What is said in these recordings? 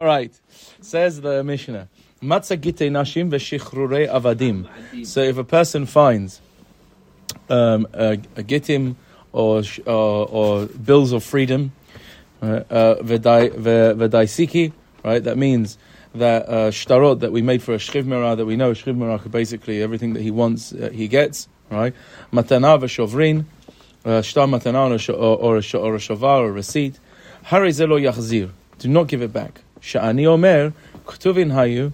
All right, says the Mishnah. Matzah gitei nashim v'shichrurei avadim. So if a person finds um, a, a gittim or, or bills of freedom, uh, uh, v'daisiki, right? That means that uh, shtarot that we made for a shchiv that we know a shchiv basically everything that he wants, uh, he gets, right? Matana v'shovrin, uh, shtar matana or a sh- or, receipt. Hari zelo yachzir. Do not give it back. Sha'ani omer, ktuvin hayu,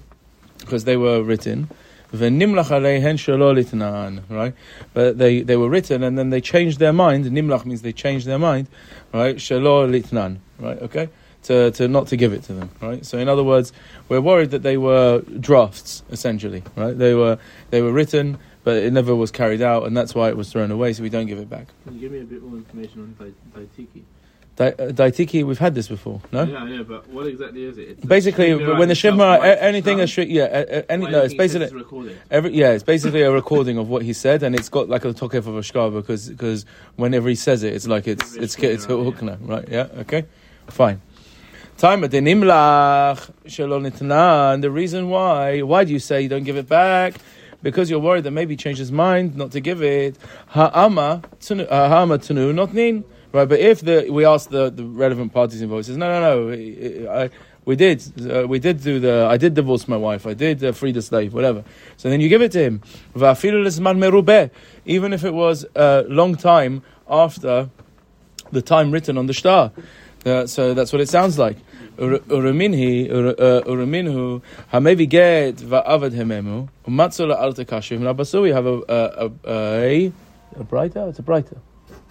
because they were written. V'nimlach aleihen shelo litnan, right? But they, they were written and then they changed their mind. Nimlach means they changed their mind, right? Shelo litnan, right? Okay? To, to not to give it to them, right? So in other words, we're worried that they were drafts, essentially, right? They were, they were written, but it never was carried out and that's why it was thrown away, so we don't give it back. Can you give me a bit more information on Dai- Daitiki? Uh, we've had this before, no? Yeah, yeah, but what exactly is it? It's Basically, when the itself, Shivma, why it's anything, a shri- yeah, uh, any, no, it's basically every, yeah, it's basically a recording of what he said, and it's got like a tokef of a shkar because because whenever he says it, it's like it's it's it's, it's hukna, right? Yeah, okay, fine. Time at the nimlach and the reason why why do you say you don't give it back? Because you're worried that maybe he changed his mind not to give it. Ha'ama tunu, uh, ha'ama tunu not nin. Right, but if the we ask the, the relevant parties involved, says no, no, no, I, we did, uh, we did do the, I did divorce my wife, I did uh, free the slave, whatever. So then you give it to him. Even if it was a long time after the time written on the star. Uh, so that's what it sounds like. Uraminhi, uh, uraminhu, hamevi get have a, a, a, a, a Braita? It's a Braita.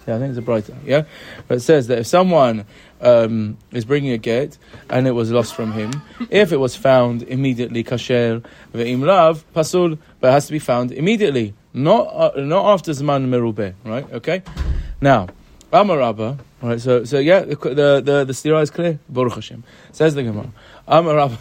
Yeah, I think it's a Braita. Yeah, but it says that if someone um, is bringing a get and it was lost from him, if it was found immediately, kasher ve'im lav pasul, but it has to be found immediately, not uh, not after zman merubeh. Right? Okay. Now, Amarabba. Right. So so yeah, the the the, the stira is clear. Baruch Hashem. Says the Gemara. Amarabba.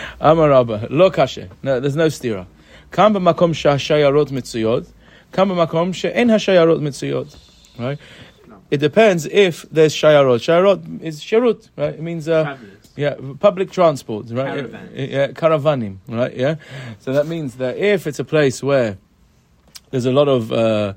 Amarabba. Lo kasher. No, there's no stira. Kam b'makom shashayarot mitzuyot. Kam b'makom she'en hashayarot mitzuyot. Right? No. It depends if there's shayarot. Shayarot is sharut, right? It means uh, yeah, public transport, right? Caravans. Yeah, caravanim, right? Yeah. So that means that if it's a place where there's a lot of uh,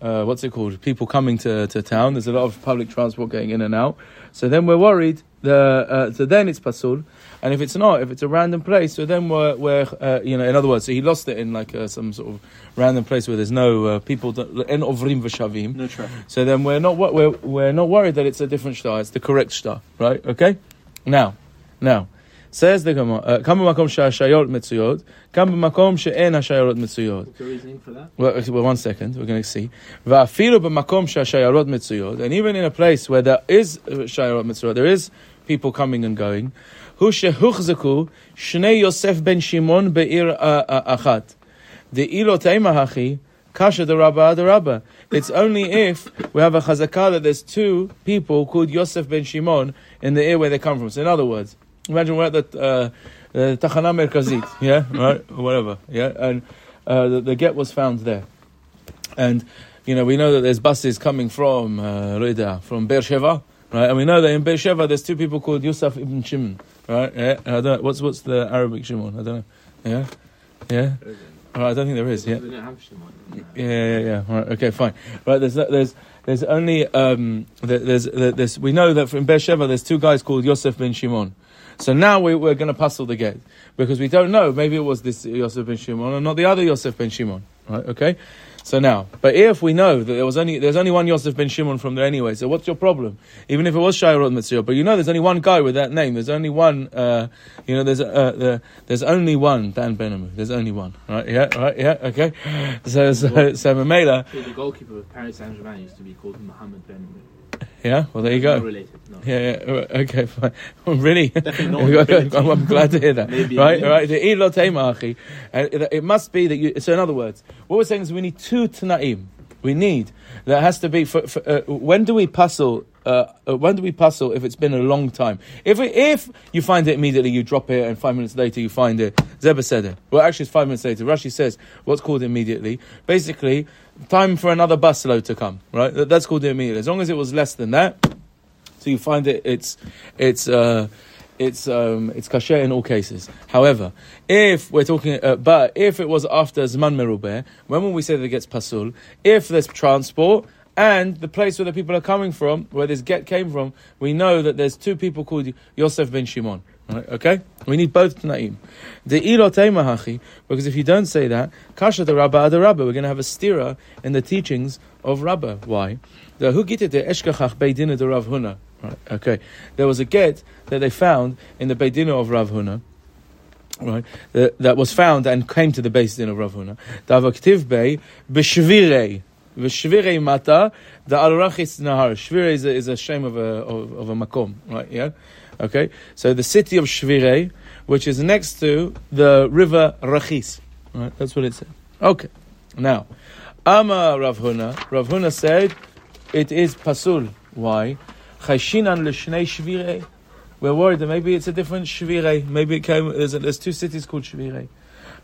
uh, what's it called? People coming to, to town. There's a lot of public transport going in and out. So then we're worried. The uh, so then it's pasul, and if it's not, if it's a random place, so then we're, we're uh, you know, in other words, so he lost it in like uh, some sort of random place where there's no uh, people. En ovrim v'shavim. No traffic. So then we're not we're, we're not worried that it's a different star. It's the correct star, right? Okay. Now, now says the Gemara, uh, "Kam b'makom she'ashayot mitzuyot, kam b'makom she'en hashayot mitzuyot." What's the reasoning for that? Well, well, one second, we're going to see. Va'afilu b'makom she'ashayot mitzuyot, and even in a place where there is uh, shayarot mitzuyot, there is people coming and going. Hu shehuchzaku shnei Yosef ben Shimon be'ir uh, uh, achat. The ilotei mahachi kasha the rabba the rabba. It's only if we have a chazakah that there's two people called Yosef ben Shimon in the ear where they come from. So in other words, imagine we're at the uh, uh, Tachana Merkazit, yeah, right, whatever, yeah, and uh, the, the get was found there, and you know we know that there's buses coming from uh, Rida, from Beersheva, right, and we know that in Beersheba there's two people called Yosef ibn Shimon, right, yeah, I don't know, what's what's the Arabic Shimon, I don't know, yeah, yeah. Oh, I don't think there is. Yeah, They don't have Shimon. yeah, yeah, yeah. All right, okay, fine. Right, there's there's there's only um there- there's there's we know that from Beersheba there's two guys called Yosef ben Shimon. So now we, we're going to puzzle the gate because we don't know. Maybe it was this Yosef ben Shimon and not the other Yosef ben Shimon. Right? Okay. So now, but if we know that there was only there's only one Yosef ben Shimon from there anyway, so what's your problem? Even if it was Shairot Mitzvah, but you know there's only one guy with that name. There's only one. Uh, you know, there's uh, the, there's only one Dan Benamu. There's only one. Right? Yeah. Right. Yeah. Okay. So so so Mamela. The goalkeeper of Paris Saint Germain used to be called Mohammed Ben. Yeah. Well, there you go. related. No. Yeah, yeah, okay, fine. really? I'm, glad to hear that. Maybe, right, yeah. right. The ilot teimachi. It, it must be that you. So, in other words, what we're saying is we need two tanaim. We need there has to be. For, for, uh, when do we puzzle? Uh, uh, when do we puzzle if it's been a long time? If we, if you find it immediately, you drop it, and five minutes later you find it. Zeba said it. Well, actually, it's five minutes later. Rashi says what's called immediately. Basically, time for another busload to come. Right, That- that's called immediately. As long as it was less than that, so you find it, it's, it's, uh, it's um, it's kasher in all cases. However, if we're talking, uh, but if it was after zman merubeh, when will we say that it gets pasul? If there's transport and the place where the people are coming from, where this get came from, we know that there's two people called Yosef ben Shimon. Right, okay, we need both tnaim. The ilotei because if you don't say that, kasha the rabba the rabba, we're going to have a stira in the teachings of rabba. Why? The who get it the eshkachach beidina the Rav Huna. Right, okay, there was a get that they found in the beidina of Rav Huna. Right, that, that was found and came to the base din of Rav Huna. Davaktiv bei b'shvirei v'shvirei mata the alrachis nahar. Shvirei is a, is a shame of a of, of a makom. Right, yeah. Okay, so the city of Shvirei, which is next to the river Rachis. Right, that's what it said. Okay, now, Ama Rav Huna. Rav Huna said it is pasul. Why? Chayshinan l'shnei Shvirei. We're worried that maybe it's a different Shvirei. Maybe it came. There's, there's two cities called Shvirei.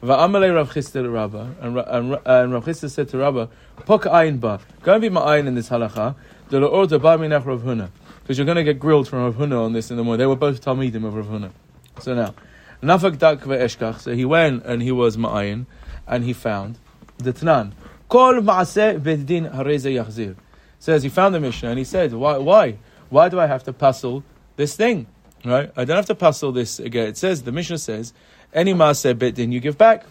Rav Chisda Rabba, and, Rav Chisda said to Rabba, "Pok ayin ba, go and be my ayin in this halacha. The order ba minach Rav Huna." because you're going to get grilled from Rav Huna on this in the morning. They were both Talmidim of Rav Huna. So now, Nafak Dak ve'eshkach, so he went and he was Ma'ayin, and he found the Tanan. Kol ma'aseh bedin hareze yachzir. Says he found the Mishnah and he said, why, why? Why do I have to puzzle this thing? Right? I don't have to puzzle this again. It says, the Mishnah says, any ma'aseh bedin you give back.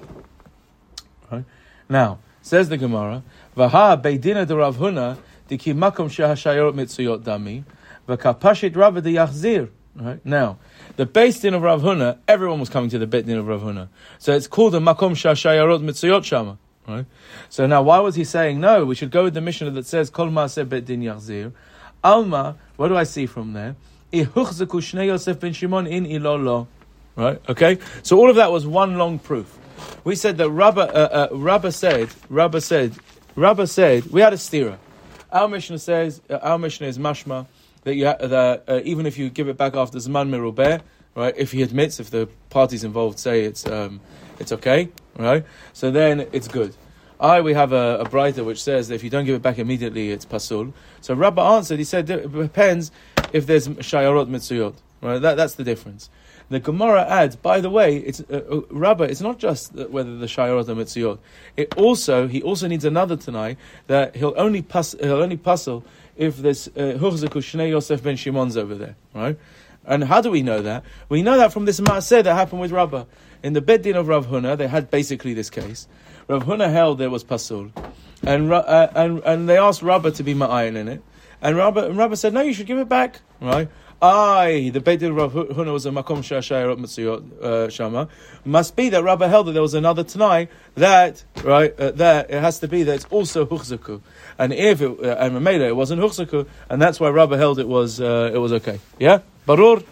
Right? Now, says the Gemara, Vaha beidina de Rav Huna, diki makom shehashayot mitzuyot dami, V'kapashit Rabba the Yachzir. Right now, the base din of Rav Huna, everyone was coming to the beit din of Rav Huna, so it's called the Makom Shashayarot Mitzuyot Shama. Right. So now, why was he saying no? We should go with the Mishnah that says Kol Maaseh Beit Din Yachzir. Alma, what do I see from there? Ihuchzaku Shnei Yosef ben Shimon in Ilolo. Right. Okay. So all of that was one long proof. We said that Rabba, uh, uh, Rabba said, Rabba said, Rabba said, we had a stira. Our Mishnah says, uh, our Mishnah is mashma that you ha- that uh, even if you give it back after Zman Merubeh, right? If he admits, if the parties involved say it's um, it's okay, right? So then it's good. I we have a, a Braita which says that if you don't give it back immediately, it's pasul. So Rabbi answered. He said it depends if there's shayarot mitzuyot. Right, that, that's the difference. The Gemara adds, by the way, it's uh, uh. It's not just whether the shayarot or mitzuyot. It also he also needs another tanai that he'll only pass he'll only puzzle if there's uh, Huchzaku Shnei Yosef ben Shimon's over there, right? And how do we know that? We know that from this Maaseh that happened with Rabbah. In the Beddin of Rav Huna, they had basically this case. Rav Huna held there was Pasul. And, uh, and, and they asked Rabbah to be Ma'ayin in it. And Rabbah, and Rabbah said, no, you should give it back, right? I, the Beit of Rav Huna was a Makom Shashayarot Mitzuyot uh, Shama. Must be that Rabbah held that there was another Tanai that, right, uh, that it has to be that it's also Huchzaku. And if it, uh, and Mamela, it wasn't Huchzaku, and that's why Rabbah held it was, uh, it was okay. Yeah? Barur?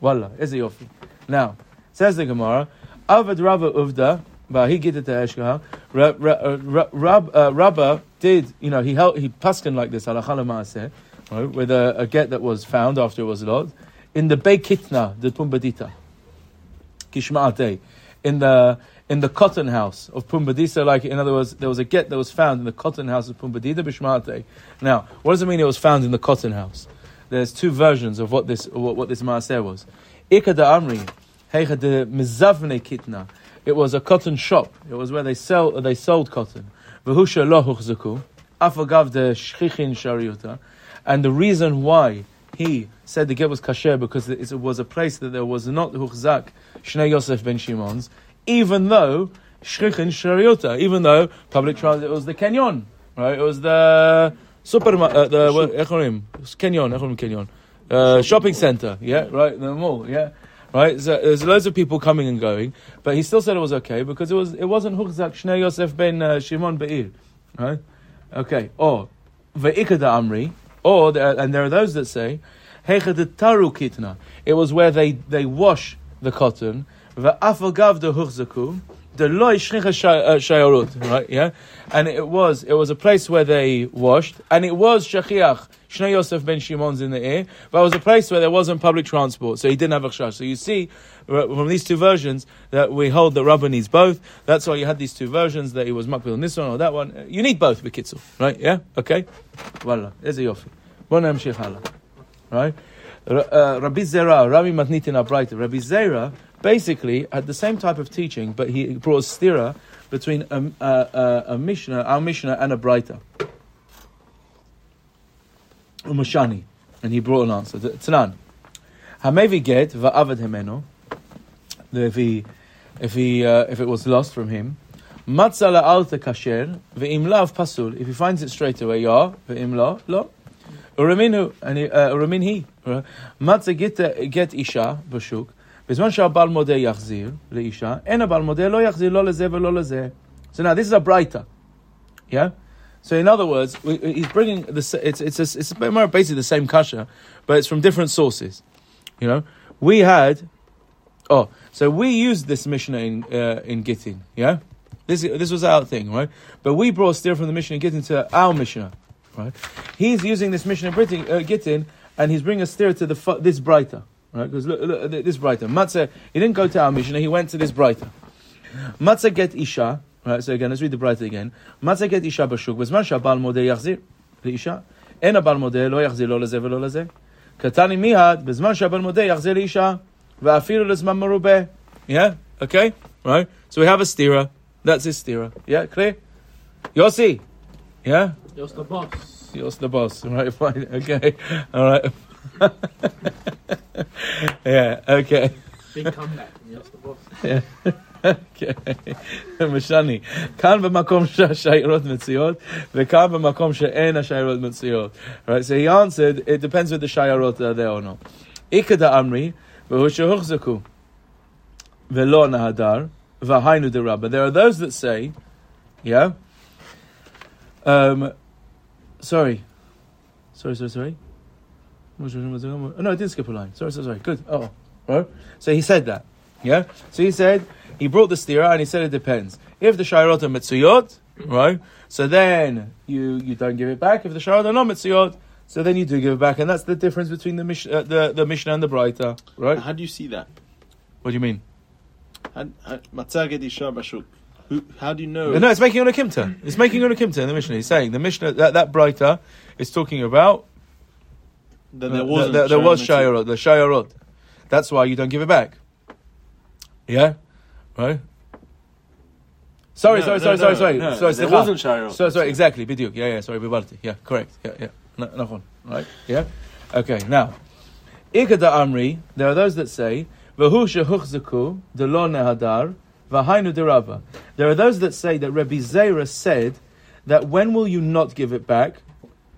Wallah, is yofi. Now, says the Gemara, Avad Rabbah Uvda, but he get it to Eshkaha. Rabbah did, you know, he held, he paskin like this, maaseh right, with a, a, get that was found after it was lost, in the Beikitna, the Pumbedita, Kishma'ate, in the in the cotton house of Pumbedita, like in other words, there was a get that was found in the cotton house of Pumbedita Bishmate. Now, what does it mean it was found in the cotton house? There's two versions of what this what, what this maaser was. Ikada Amri, Heicha de Mizavne Kitna. It was a cotton shop. It was where they sell they sold cotton. V'husha lo huchzaku. Afagav de shchichin shariuta. And the reason why he said the get was kasher because it was a place that there was not huchzak Shnei Yosef ben Shimon's, even though shchichin shariota, even though public transit was the canyon, right? It was the supermarket, uh, the what, canyon, echorim canyon, uh, shopping center, yeah, right, the mall, yeah. Right, so there's loads of people coming and going, but he still said it was okay because it was it wasn't Huchzak Shnei Yosef ben uh, Shimon Be'ir, right? Okay, or ve'ikada Amri, or, and there are those that say, taru kitna. It was where they, they wash the cotton. Va'afagav de huchzaku. Uh, shayarut, right? Yeah, and it was it was a place where they washed, and it was shachiach Shnei Yosef ben Shimon's in the air, but it was a place where there wasn't public transport, so he didn't have a chash. So you see from these two versions that we hold that Rabba needs both. That's why you had these two versions that he was makbil on this one or that one. You need both, bekitzel, right? Yeah, okay. Voila, there's a yofi. Right? uh, Rabbi Zera, Rabbi Matnitin Abraita. Rabbi Zera basically had the same type of teaching, but he brought a stira between a, a, a, a Mishnah, our Mishnah, and a Braita. Umushani. And he brought an answer. Tanan. Hamevi get va'avad hemeno. If he, if he, uh, if it was lost from him, matzah alta kasher ve'im lav pasul. If he finds it straight away, ya ve'im la lo. Uraminu, and uh, Uramin he. Uh, Matzah get, uh, get Isha, Bashuk. בזמן שהבעל מודה יחזיר לאישה, אין הבעל מודה, lo יחזיר lola לזה lola לזה. So now this is a Braita. Yeah? So in other words, we, he's bringing the it's it's a, it's more basically the same kasha, but it's from different sources. You know, we had oh, so we used this mishnah in uh, in Gittin, yeah. This this was our thing, right? But we brought still from the mishnah and Gittin to our mishnah, right? He's using this mission of Britain, uh, Gittin, and he's bringing a there to the this Braita, right? Because look, look, this Braita matzah. He didn't go to our mission; he went to this Braita matzah get isha. Right. So again, let's read the Braita again. Matzah get isha b'shuk. was שהבעל מודה יחזיר the isha ena מודה lo יחזיר lo לזה lo לזה. Katani עם מיהד, בזמן שהבעל מודה isha לאישה, ואפילו marube. Yeah? Okay? Right? So we have a stira. That's his stira. Yeah? Clear? Yossi? Yeah? Yos the boss. Yos the boss. Right, fine. Okay. All right. yeah, okay. Big comeback from Yos the boss. Yeah. משני. כאן במקום שהשיירות מצויות, וכאן במקום שאין השיירות מצויות. Right, so he answered, it depends whether the shayarot are there or not. איכא דאמרי, והוא שהוחזקו, ולא נהדר, והיינו דרבא. There are those that say, yeah, um, sorry, sorry, sorry, sorry. Oh, no, I did skip a line. Sorry, sorry, sorry. Good. Oh, right. So he said that. Yeah. So he said he brought the stira and he said it depends. If the shayrot are mitzuyot, right? So then you you don't give it back. If the shayrot are not mitzuyot, so then you do give it back, and that's the difference between the Mish, uh, the the Mishnah and the Braita, right? How do you see that? What do you mean? Matzah isha bashuk. How do you know? No, it's making on a kimta. It's making on a kimta in the Mishnah. He's saying the Mishnah that that Braita is talking about. That there was uh, there was shayarot, the shayarot. That's why you don't give it back. Yeah, right. Sorry, No, sorry, no, sorry, no, sorry, sorry, no, sorry. there slicha. wasn't shayarot. So, sorry, exactly, biduk. Yeah, yeah. Sorry, bibalti. Yeah, correct. Yeah, yeah. No, nachon. Right. Yeah. Okay. Now, ikada amri. There are those that say v'hu shehuchzaku delo nehadar v'hainu derava. There are those that say that Rabbi Zera said that when will you not give it back?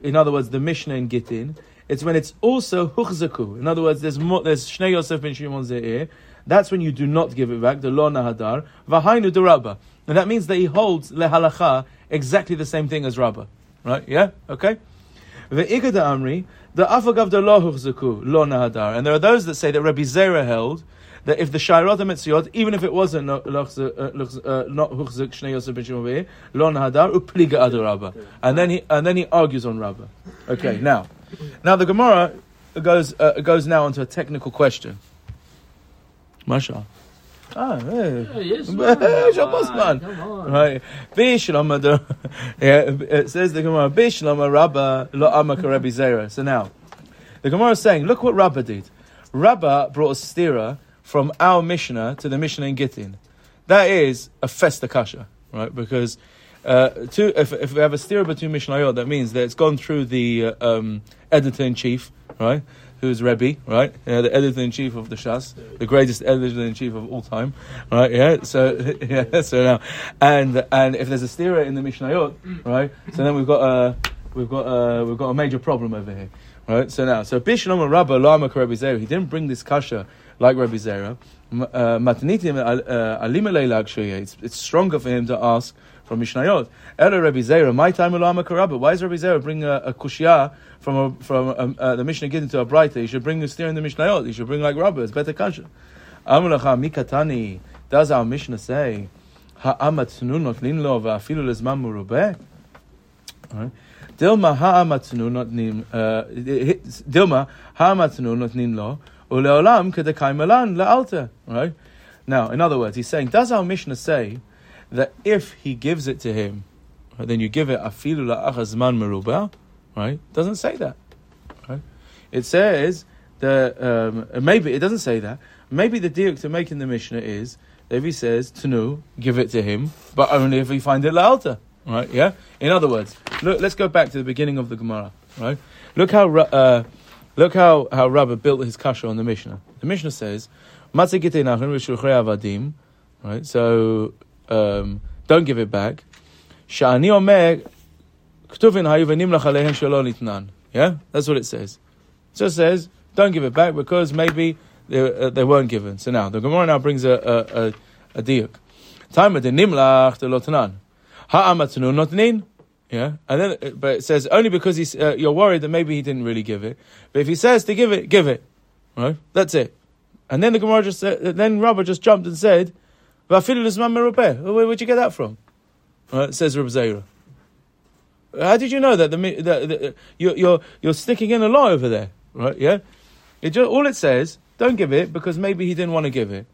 In other words, the Mishnah in Gittin. It's when it's also huchzaku. In other words, there's more, there's Shnei Yosef ben Shimon Zeir. That's when you do not give it back. The lo nahadar v'hainu deraba. And that means that he holds lehalacha exactly the same thing as Rabbah. Right? Yeah? Okay? Ve'ikad amri, the afagav lo huchzaku, lo nahadar. And there are those that say that Rabbi Zera held that if the shayrot mitzvot, even if it wasn't not huchzak shnei yosef ben shimon ve'eh, lo upliga. And then he and then he argues on Rabba. Okay, now, now the Gemara goes uh, goes now onto a technical question. Masha. Ah, hey. Yeah, yes, Hey, man. Shabbos, man. Come on. Right. Bishlama it says the Gemara, Bishlama Rabba lo amaka Rabbi Zera. So now, the Gemara is saying, look what Rabba did. Rabba brought a stira from our Mishnah to the Mishnah in Gittin. That is a festa kasha, right? Because uh, two, if, if we have a stira between Mishnayot, that means that it's gone through the uh, um, editor in chief, right? Who's Rebbe, right? Yeah, the editor in chief of the Shas, the greatest editor in chief of all time, right? Yeah. So yeah. So now, and and if there's a stira in the Mishnayot, right? So then we've got a we've got a we've got a major problem over here, right? So now, so Bishlom and Rabba Lama he didn't bring this kasha like Rabbi Zera. Uh, uh. It's it's stronger for him to ask from Mishnayot. Ela Rabbi Zera, my time. Why is Rabbi Zera bring a, a from a, from um, uh, the Mishnah get into a Braita? He should bring a steer in the Mishnayot. He should bring like Rabba. It's better kasha. Amulacha mikatani. Does our Mishnah say? Ha'amat tnun notnin lo va'afilu lezman murubeh? Right. Dilma ha'amatnu notnim Dilma ha'amatnu notnim lo uleolam kedekai malan la'alta. Right. Now, in other words, he's saying, does our Mishnah say that if he gives it to him, then you give it afilu la'achazman meruba? Right. Doesn't say that. Right. It says the um, maybe it doesn't say that. Maybe the diuk to make in the Mishnah is that if he says Tanu, give it to him, but only if we find it la'alta. Right? Yeah. In other words, look. Let's go back to the beginning of the Gemara. Right? Look how uh, look how how Rabbi built his kasha on the Mishnah. The Mishnah says. Right. So um, don't give it back. Yeah, that's what it says. It just says don't give it back because maybe they, uh, they weren't given. So now the Gemara now brings a a, a, a diuk. Time of the nimlach the lotanan. Ha'amatnu notnin. Yeah, and then uh, but it says only because he's uh, you're worried that maybe he didn't really give it. But if he says to give it, give it. Right, that's it. And then the Gemara just said, then Rabbi just jumped and said. Where would you get that from? Right, says Reb Zera. How did you know that the, the, the you're, you're you're sticking in a lie over there, right? Yeah, it just, all it says, don't give it because maybe he didn't want to give it,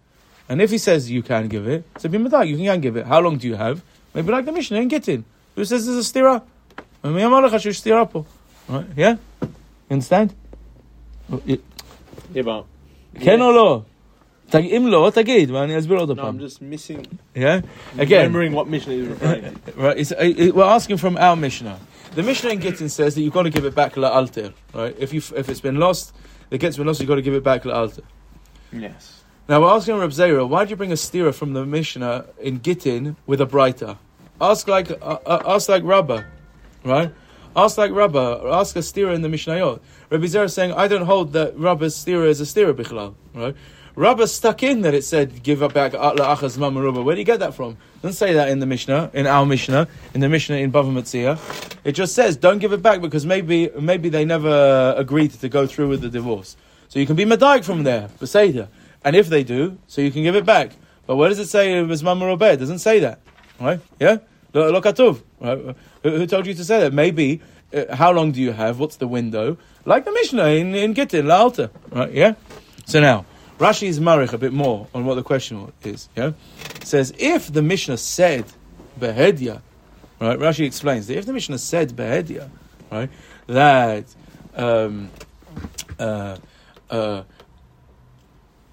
and if he says you can give it, so be you can give it. How long do you have? Maybe like the Mishnah in Gittin, who says there's a stira? Right? Yeah? You understand? Yeah, כן או לא? אם לא, תגיד, ואני אסביר עוד פעם. No, I'm just missing... Yeah? Again. Remembering what Mishnah is referring to. Right, we're asking from our Mishnah. The Mishnah in Gittin says that you've got to give it back la alter, right? If you if it's been lost, the Gittin's been lost, you've got to give it back la alter. Yes. Now we're asking Reb Zera, why did you bring a stira from the Mishnah in Gittin with a Braita? Ask like uh, uh, ask like Rabbah, right? Ask like Rabbah, ask a stira in the Mishnayot. Rabbi Zera is saying, I don't hold that Rabbah's stira is a stira bichlal, right? Rabbah stuck in that it said give up back la'achas mamaruba. Where do you get that from? Doesn't say that in the Mishnah, in our Mishnah, in the Mishnah in Bava Metzia. It just says don't give it back because maybe maybe they never agreed to go through with the divorce. So you can be medayik from there, Beseda. And if they do, so you can give it back. But where does it say it was Mamar It doesn't say that. Right? Yeah? Lo katuv. Right? Who, told you to say that? Maybe, uh, how long do you have? What's the window? Like the Mishnah in, in Gittin, La'alta. Right? Yeah? So now, Rashi is marich a bit more on what the question is. Yeah? Says, if the Mishnah said Behedya, right? Rashi explains that if the Mishnah said Behedya, right, that um, uh, uh,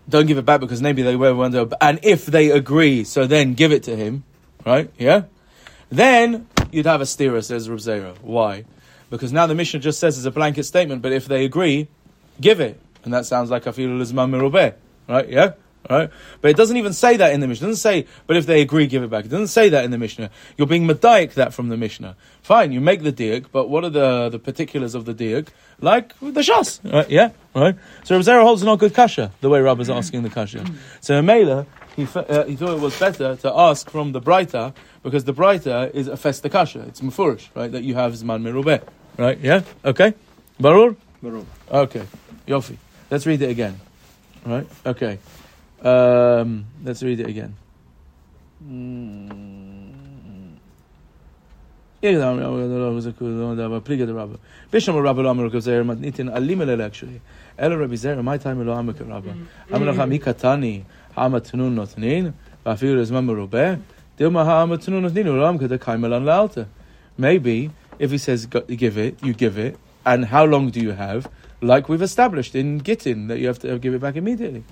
don't give it back because maybe they were under, and if they agree, so then give it to him, right? Yeah? Then you'd have a stira, says Zera. Why? Because now the Mishnah just says it's a blanket statement, but if they agree, give it. And that sounds like afilu lizman merubeh, right? Yeah? Right? But it doesn't even say that in the Mishnah. It doesn't say, but if they agree, give it back. It doesn't say that in the Mishnah. You're being medayik that from the Mishnah. Fine, you make the diak, but what are the, the particulars of the diak? Like the shas, right? Yeah? Right? So Reb Zera holds not good kasha, the way Rabbi's asking the kasha. So Mela, he, uh, he thought it was better to ask from the Braita, because the Braita is a festakasha. It's mufurish, right? That you have zman merubeh. Right? Yeah? Okay? Barur? Baruch. Okay. Yofi. Let's read it again. Right? Okay. Um, let's read it again. Bisham Rabba Lamar Gozer Matnitin Alim El actually. Ela Rabbi Zer, my time Elo Amak Rabba. Mm-hmm. Amalach Amikatani Hamatunun Notnin, Bafir is Mamurube, Dilma Hamatunun Notnin, Ulam Kada Kaimelan Lalta. Maybe if he says give it, you give it, and how long do you have? Like we've established in Gittin, that you have to give it back immediately.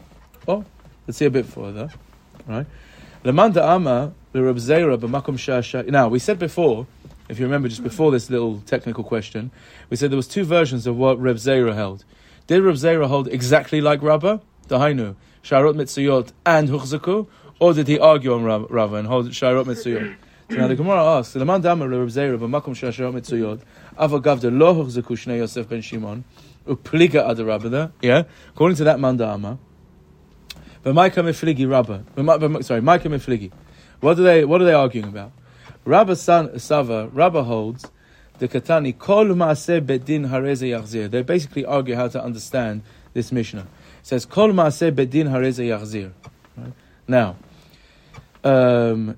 Oh, let's see a bit further. Right? Lamanda Ama, the Reb Zera, b'makom shasha. Now, we said before, if you remember just before this little technical question, we said there was two versions of what Reb Zera held. Did Reb Zera hold exactly like Rabba, Dahainu, Sharot Mitzuyot and Huchzaku, or did he argue on Rab- Rabba and hold Sharot Mitzuyot? So now the Gemara asks, Lamanda Ama, Reb Zera, b'makom shasha Mitzuyot, Avagav lo Huchzaku Shnei Yosef ben Shimon, upliga adarabada. Yeah, according to that Manda Ama. But Micah Mifligi Rabba. but Mi- Sorry, Micah Mifligi. What are they? What are they arguing about? Rabba San Sava. Rabba holds the Katani Kol Maaseh Bedin Hareze Yachzir. They basically argue how to understand this Mishnah. It says Kol Maaseh Bedin Hareze Yachzir. Right? Now, um,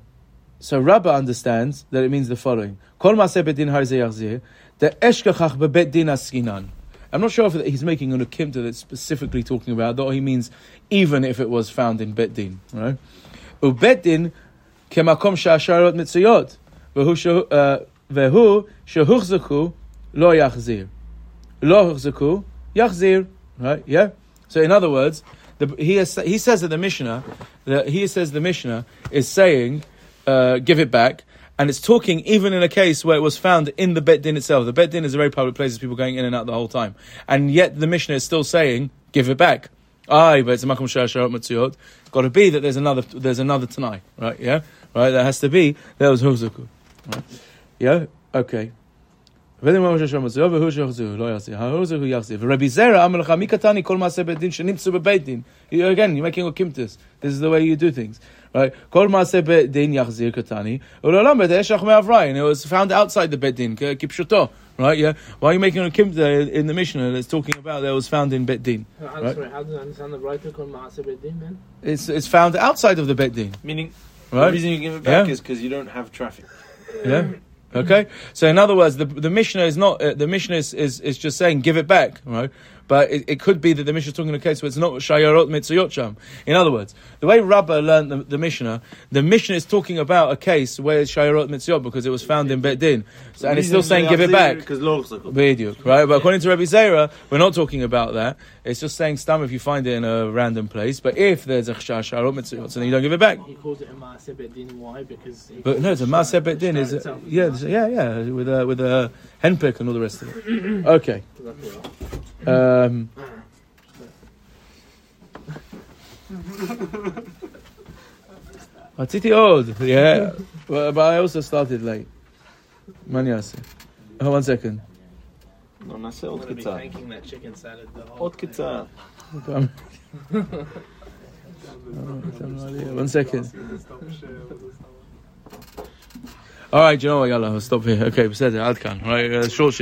so Rabba understands that it means the following: Kol Maaseh Bedin Hareze Yachzir. The Eshkachach Bebet Din Askinan. I'm not sure if he's making an akimta that's specifically talking about, though he means even if it was found in Bet Din, right? Ubet Din kemakom sha'asharot mitzuyot, v'hu v'hu shehuchzaku lo yachzir. Lo huchzaku yachzir, Right? Yeah. So in other words, the, he has, he says that the Mishnah, that he says the Mishnah is saying, uh, give it back, and it's talking even in a case where it was found in the Bet Din itself. The Bet Din is a very public place, there's people going in and out the whole time, and yet the Mishnah is still saying, give it back. Aye, but it's a makom shasharot matzuyot. Got to be that there's another there's another Tanai, right? Yeah, right. That has to be there was huzuku. Right? Yeah. Okay. Rabbi Zera, Amar Lecha, Mi Katani, Kol Maaseh Beit Din, Shenimtzu Bebeit Din. You- Again, you're making a kimtis. This is the way you do things, right? Kol Maaseh Beit Din Yachzir Katani, Ulolam Bet Eshach Me'avrai, it was found outside the Beit Din, Kipshuto, right? Yeah. Why are you making a kimta uh, in the Mishnah that's talking about that it was found in Bet Din? How, Right. sorry, how does I understand the right to call Maaseh Bedin, man? It's it's found outside of the Bet Din, Meaning, right? the reason you give it back Yeah. is because you don't have traffic. Yeah. Okay. So in other words, the the Mishnah is not uh, the Mishnah is, is, is just saying give it back, right? But it, it could be that the Mishnah is talking in a case where it's not shayarot mitzuyot sham. In other words, the way Rabbah learned the, the Mishnah, the Mishnah is talking about a case where it's shayarot mitzuyot because it was found in Bet Din, so, and it's still saying give it back. Because lo chzakot. Bediuk, right? But according to Rabbi Zera, we're not talking about that. It's just saying stam if you find it in a random place. But if there's a shayarot mitzuyot, so then you don't give it back. He calls it a Maaseh Bedin. Why? Because. But no, it's a Maaseh Bet Din. Is yeah, yeah, yeah, with a with a henpick and all the rest of it. Okay. Um, רציתי עוד, yeah, but but I also started late. מה אני אעשה? Oh, one second. לא, נעשה I'm עוד gonna be קצר. thanking that chicken salad the whole עוד time. קצר. one second. All right, you know what, יאללה, I'll stop here. Okay, בסדר, עד כאן. Right, uh, short shit.